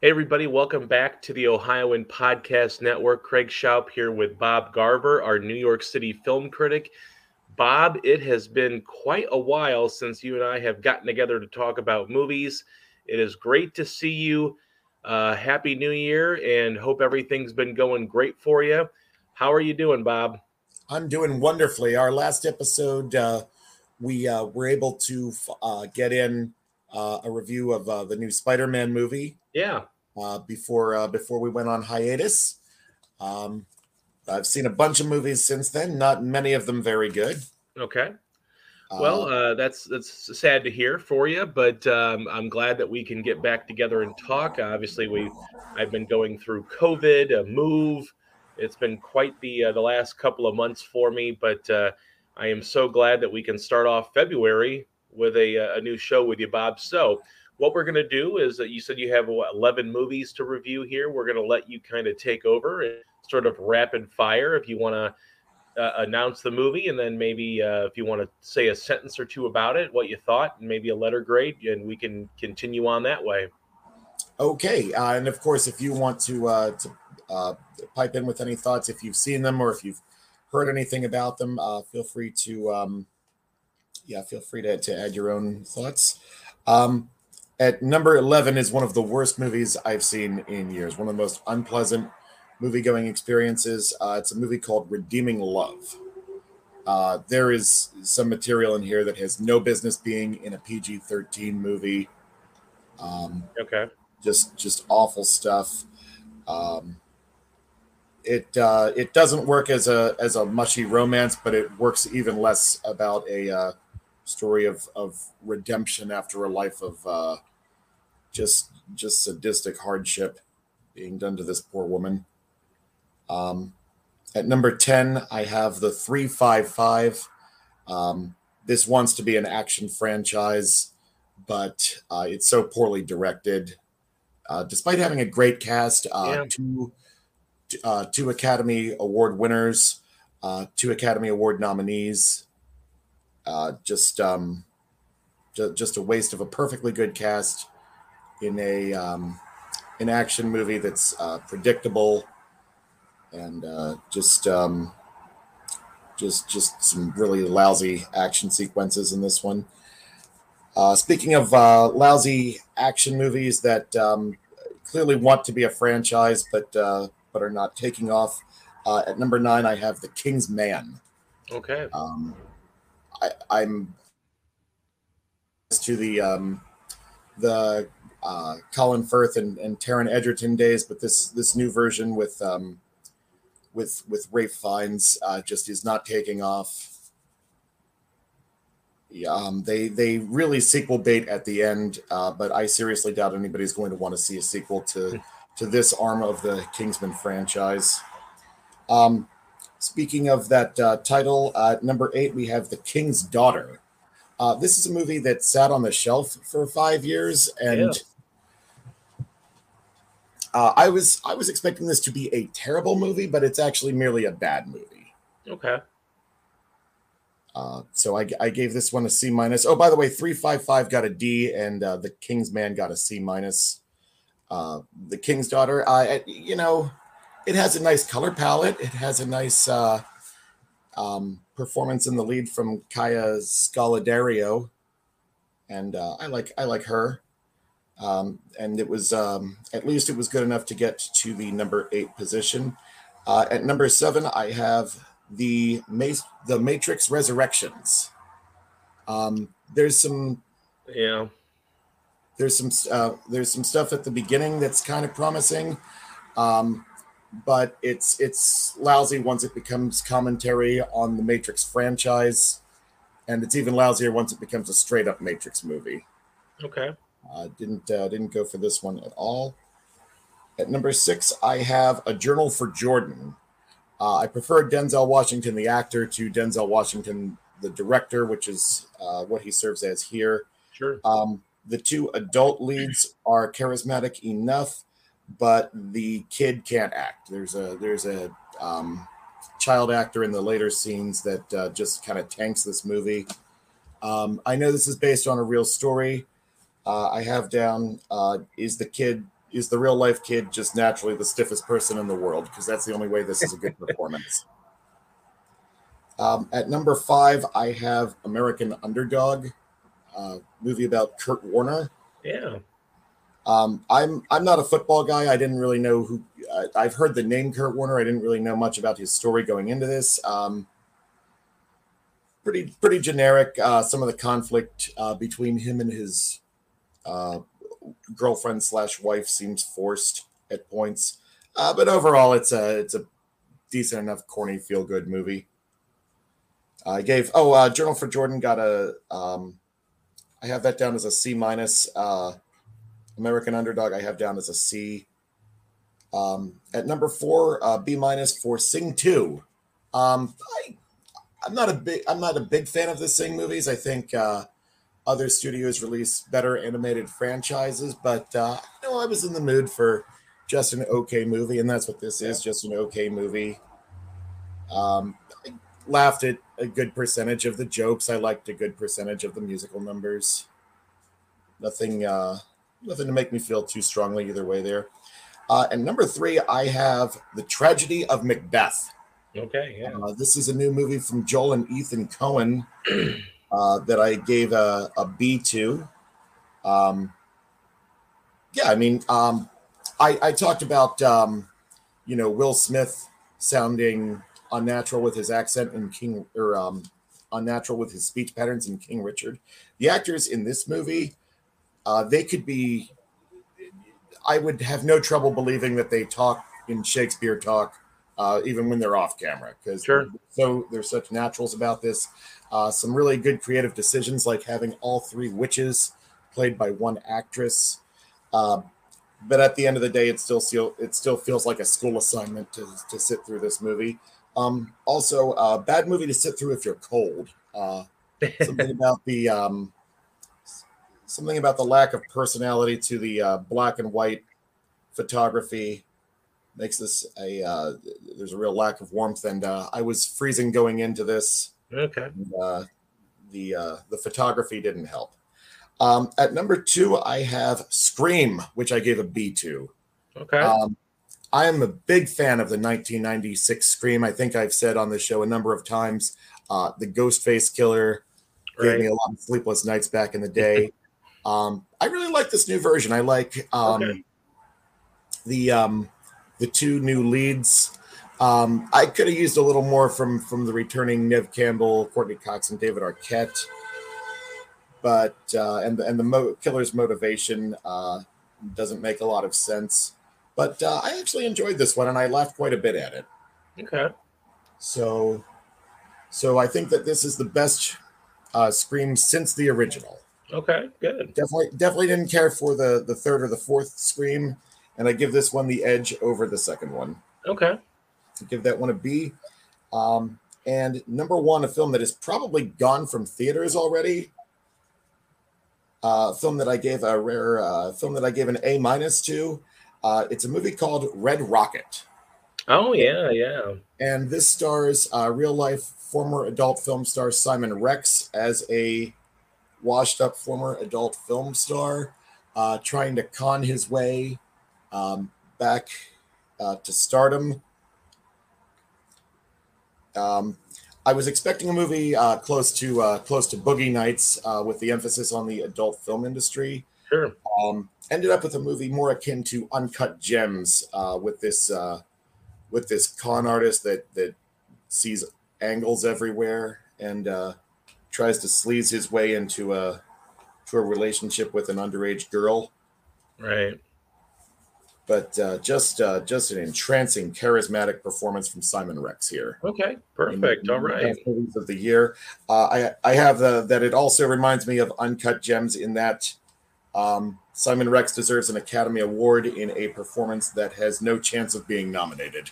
Hey, everybody, welcome back to the Ohioan Podcast Network. Craig Shoup here with Bob Garver, our New York City film critic. Bob, it has been quite a while since you and I have gotten together to talk about movies. It is great to see you. Uh, Happy New Year and hope everything's been going great for you. How are you doing, Bob? I'm doing wonderfully. Our last episode, uh, we uh, were able to uh, get in uh, a review of uh, the new Spider-Man movie. Yeah. Uh, before uh, before we went on hiatus, um, I've seen a bunch of movies since then. Not many of them very good. Okay. Well, uh, that's that's sad to hear for you, but um, I'm glad that we can get back together and talk. Obviously, we I've been going through COVID, a move. It's been quite the uh, the last couple of months for me, but uh, I am so glad that we can start off February with a, a new show with you, Bob. So, what we're going to do is that you said you have what, 11 movies to review here. We're going to let you kind of take over and sort of rapid fire if you want to uh, announce the movie, and then maybe uh, if you want to say a sentence or two about it, what you thought, and maybe a letter grade, and we can continue on that way. Okay, uh, and of course, if you want to uh, to uh, pipe in with any thoughts, if you've seen them or if you've heard anything about them, uh, feel free to um, yeah, feel free to, to add your own thoughts. Um, at number 11 is one of the worst movies I've seen in years, one of the most unpleasant movie going experiences. Uh, it's a movie called Redeeming Love. Uh, there is some material in here that has no business being in a PG 13 movie. Um, okay. Just, just awful stuff. Um, it uh, it doesn't work as a as a mushy romance, but it works even less about a uh, story of of redemption after a life of uh, just just sadistic hardship being done to this poor woman. Um, at number ten, I have the three five five. Um, this wants to be an action franchise, but uh, it's so poorly directed. Uh, despite having a great cast, uh, yeah. two uh, two Academy Award winners, uh, two Academy Award nominees. Uh, just um, ju- just a waste of a perfectly good cast in a um, an action movie that's uh, predictable and uh, just um, just just some really lousy action sequences in this one. Uh, speaking of uh, lousy action movies that um, clearly want to be a franchise but uh, but are not taking off, uh, at number nine I have The King's Man. Okay. Um, I, I'm to the um, the uh, Colin Firth and, and Taron Egerton days, but this this new version with um, with with Ralph Fiennes uh, just is not taking off. Yeah, um, they they really sequel bait at the end, uh, but I seriously doubt anybody's going to want to see a sequel to to this arm of the Kingsman franchise. Um, Speaking of that uh, title, uh, number eight, we have The King's Daughter. Uh, this is a movie that sat on the shelf for five years, and yeah. Uh, I was I was expecting this to be a terrible movie, but it's actually merely a bad movie. Okay. Uh, so I, I gave this one a C minus. Oh, by the way, three five five got a D, and uh, the King's Man got a C minus. the King's Daughter, I you know it has a nice color palette. It has a nice uh, um, performance in the lead from Kaya Scodelario, and uh, I like I like her. Um, and it was um, at least it was good enough to get to the number eight position. Uh, at number seven, I have the Ma- the Matrix Resurrections. Um, there's some yeah. There's some uh, there's some stuff at the beginning that's kind of promising. Um, but it's it's lousy once it becomes commentary on the Matrix franchise, and it's even lousier once it becomes a straight up Matrix movie. Okay. Uh, didn't uh, didn't go for this one at all. At number six, I have a Journal for Jordan. Uh, I prefer Denzel Washington, the actor, to Denzel Washington, the director, which is uh, what he serves as here. Sure. Um, the two adult leads are charismatic enough but the kid can't act. There's a there's a um, child actor in the later scenes that uh, just kind of tanks this movie. Um, I know this is based on a real story. Uh, I have down uh, is the kid is the real life kid just naturally the stiffest person in the world because that's the only way this is a good performance. Um, at number five, I have American Underdog, uh, movie about Kurt Warner. Yeah. Um, I'm I'm not a football guy. I didn't really know who. Uh, I've heard the name Kurt Warner. I didn't really know much about his story going into this. Um, pretty pretty generic. Uh, some of the conflict uh, between him and his uh, girlfriend slash wife seems forced at points, uh, but overall, it's a it's a decent enough corny feel good movie. I gave oh uh, Journal for Jordan got a um, I have that down as a C minus. American Underdog I have down as a C. Um, at number four, uh, B minus for Sing Two. Um, I, I'm not a big I'm not a big fan of the Sing movies. I think uh, other studios release better animated franchises, but uh, you know I was in the mood for just an okay movie, and that's what this is, just an okay movie. Um, I laughed at a good percentage of the jokes. I liked a good percentage of the musical numbers. Nothing, uh, nothing to make me feel too strongly either way there. Uh, and number three, I have the tragedy of Macbeth. Okay, yeah. Uh, this is a new movie from Joel and Ethan Coen uh, that I gave a, a B to. Um, yeah, I mean, um, I, I talked about, um, you know, Will Smith sounding unnatural with his accent in King, or um, unnatural with his speech patterns in King Richard. The actors in this movie, uh, they could be. I would have no trouble believing that they talk in Shakespeare talk uh, even when they're off camera because Sure. so they're such naturals about this. Uh, some really good creative decisions like having all three witches played by one actress. Uh, but at the end of the day, it still feel, it still feels like a school assignment to, to sit through this movie. Um, also, uh, bad movie to sit through if you're cold. Uh, something about the um, something about the lack of personality to the uh, black and white photography makes this a uh, there's a real lack of warmth and uh, i was freezing going into this okay. and, uh, the uh, the photography didn't help um, at number two i have scream which i gave a b to Okay. um, I am a big fan of the 1996 Scream. I think I've said on the show a number of times. Uh, the Ghostface Killer gave me a lot of sleepless nights back in the day. Um, I really like this new version. I like um, Okay. the um, the two new leads. Um, I could have used a little more from from the returning Nev Campbell, Courteney Cox, and David Arquette. But uh, and the, and the mo- killer's motivation uh, doesn't make a lot of sense. But uh, I actually enjoyed this one, and I laughed quite a bit at it. Okay. So, so I think that this is the best uh, Scream since the original. Okay. Good. Definitely, definitely didn't care for the the third or the fourth Scream, and I give this one the edge over the second one. Okay. Give that one a B. Um, and number one, a film that is probably gone from theaters already. Uh, film that I gave a rare uh, film that I gave an A minus to. Uh, it's a movie called Red Rocket. Oh yeah, yeah. and this stars uh, real life former adult film star Simon Rex as a washed up former adult film star uh, trying to con his way um, back uh, to stardom. Um, I was expecting a movie uh, close to uh, close to Boogie Nights uh, with the emphasis on the adult film industry. Sure. Um, ended up with a movie more akin to Uncut Gems uh, with this uh, with this con artist that that sees angles everywhere and uh, tries to sleaze his way into a to a relationship with an underage girl. Right. But uh, just uh, just an entrancing, charismatic performance from Simon Rex here. Okay. Perfect. All right. Best movies of the year. Uh, I I have the that it also reminds me of Uncut Gems in that um, Simon Rex deserves an Academy Award in a performance that has no chance of being nominated.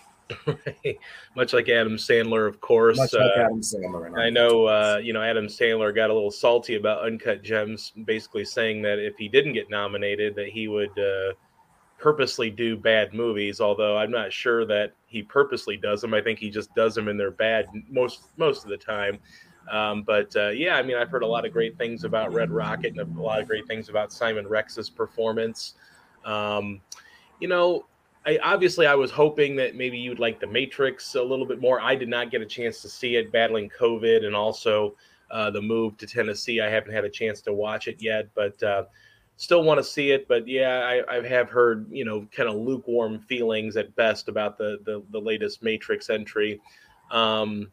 Much like Adam Sandler, of course. Much like uh, Adam Sandler. I know, uh, you know, Adam Sandler got a little salty about Uncut Gems, basically saying that if he didn't get nominated, that he would uh, purposely do bad movies. Although I'm not sure that he purposely does them. I think he just does them and they're bad most most of the time. Um, but uh, yeah, I mean, I've heard a lot of great things about Red Rocket and a lot of great things about Simon Rex's performance. Um, you know, I, obviously I was hoping that maybe you'd like the Matrix a little bit more. I did not get a chance to see it, battling COVID, and also uh, the move to Tennessee. I haven't had a chance to watch it yet, but uh, still want to see it. But yeah, I, I have heard you know kind of lukewarm feelings at best about the the, the latest Matrix entry. Um,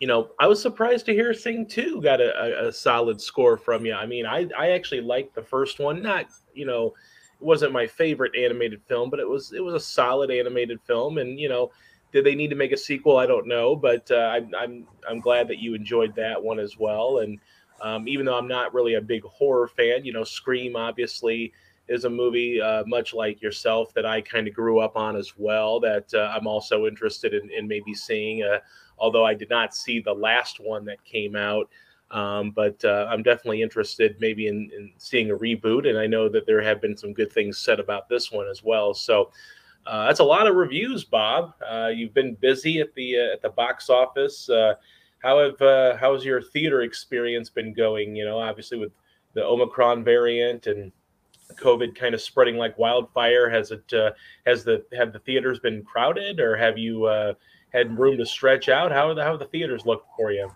you know, I was surprised to hear Sing 2 got a, a, a, solid score from you. I mean, I, I actually liked the first one. Not, you know, it wasn't my favorite animated film, but it was it was a solid animated film. And you know, did they need to make a sequel? I don't know, but uh, I'm I'm I'm glad that you enjoyed that one as well. And um, even though I'm not really a big horror fan, you know, Scream obviously is a movie uh, much like yourself that I kind of grew up on as well. That uh, I'm also interested in, in maybe seeing. Uh, although I did not see the last one that came out. Um, but uh, I'm definitely interested maybe in, in, seeing a reboot. And I know that there have been some good things said about this one as well. So uh, that's a lot of reviews, Bob. Uh, you've been busy at the uh, at the box office. Uh, how have uh, how's your theater experience been going? You know, obviously with the Omicron variant and COVID kind of spreading like wildfire. Has it has the have the theaters been crowded, or have you had room to stretch out? How the how the theaters looked for you?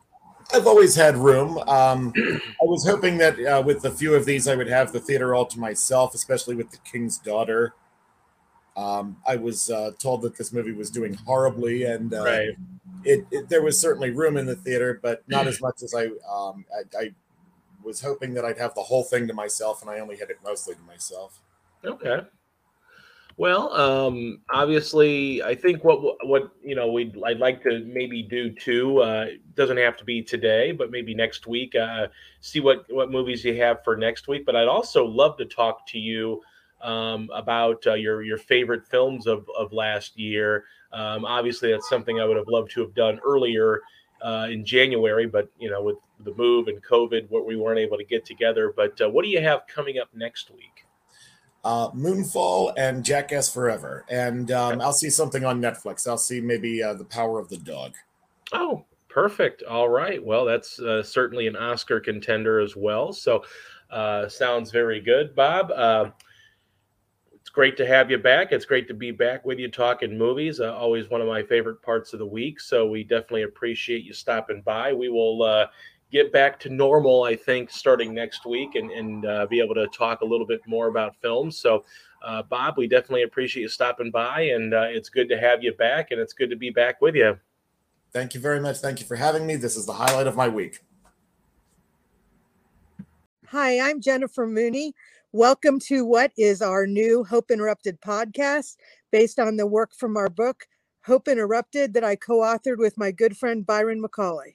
I've always had room. Um, I was hoping that uh, with a few of these, I would have the theater all to myself, especially with The King's Daughter. Um, I was uh, told that this movie was doing horribly, and uh, right. it, it, there was certainly room in the theater, but not as much as I, um, I, I was hoping that I'd have the whole thing to myself, and I only had it mostly to myself. Okay. Well, um, obviously, I think what what you know we I'd like to maybe do too. Uh, doesn't have to be today, but maybe next week. Uh, see what what movies you have for next week. But I'd also love to talk to you um, about uh, your your favorite films of of last year. Um, obviously, that's something I would have loved to have done earlier uh, in January, but you know, with the move and COVID, what we weren't able to get together. But uh, what do you have coming up next week? Uh, Moonfall and Jackass Forever, and um, I'll see something on Netflix. I'll see maybe uh, The Power of the Dog. Oh, perfect. All right. Well, that's uh, certainly an Oscar contender as well. So, uh, sounds very good, Bob. Uh, it's great to have you back. It's great to be back with you talking movies. Uh, always one of my favorite parts of the week. So we definitely appreciate you stopping by. We will uh, get back to normal, I think, starting next week and, and uh, be able to talk a little bit more about films. So, uh, Bob, we definitely appreciate you stopping by, and uh, it's good to have you back, and it's good to be back with you. Thank you very much. Thank you for having me. This is the highlight of my week. Hi, I'm Jennifer Mooney. Welcome to what is our new Hope Interrupted podcast based on the work from our book, Hope Interrupted, that I co authored with my good friend Byron McCauley.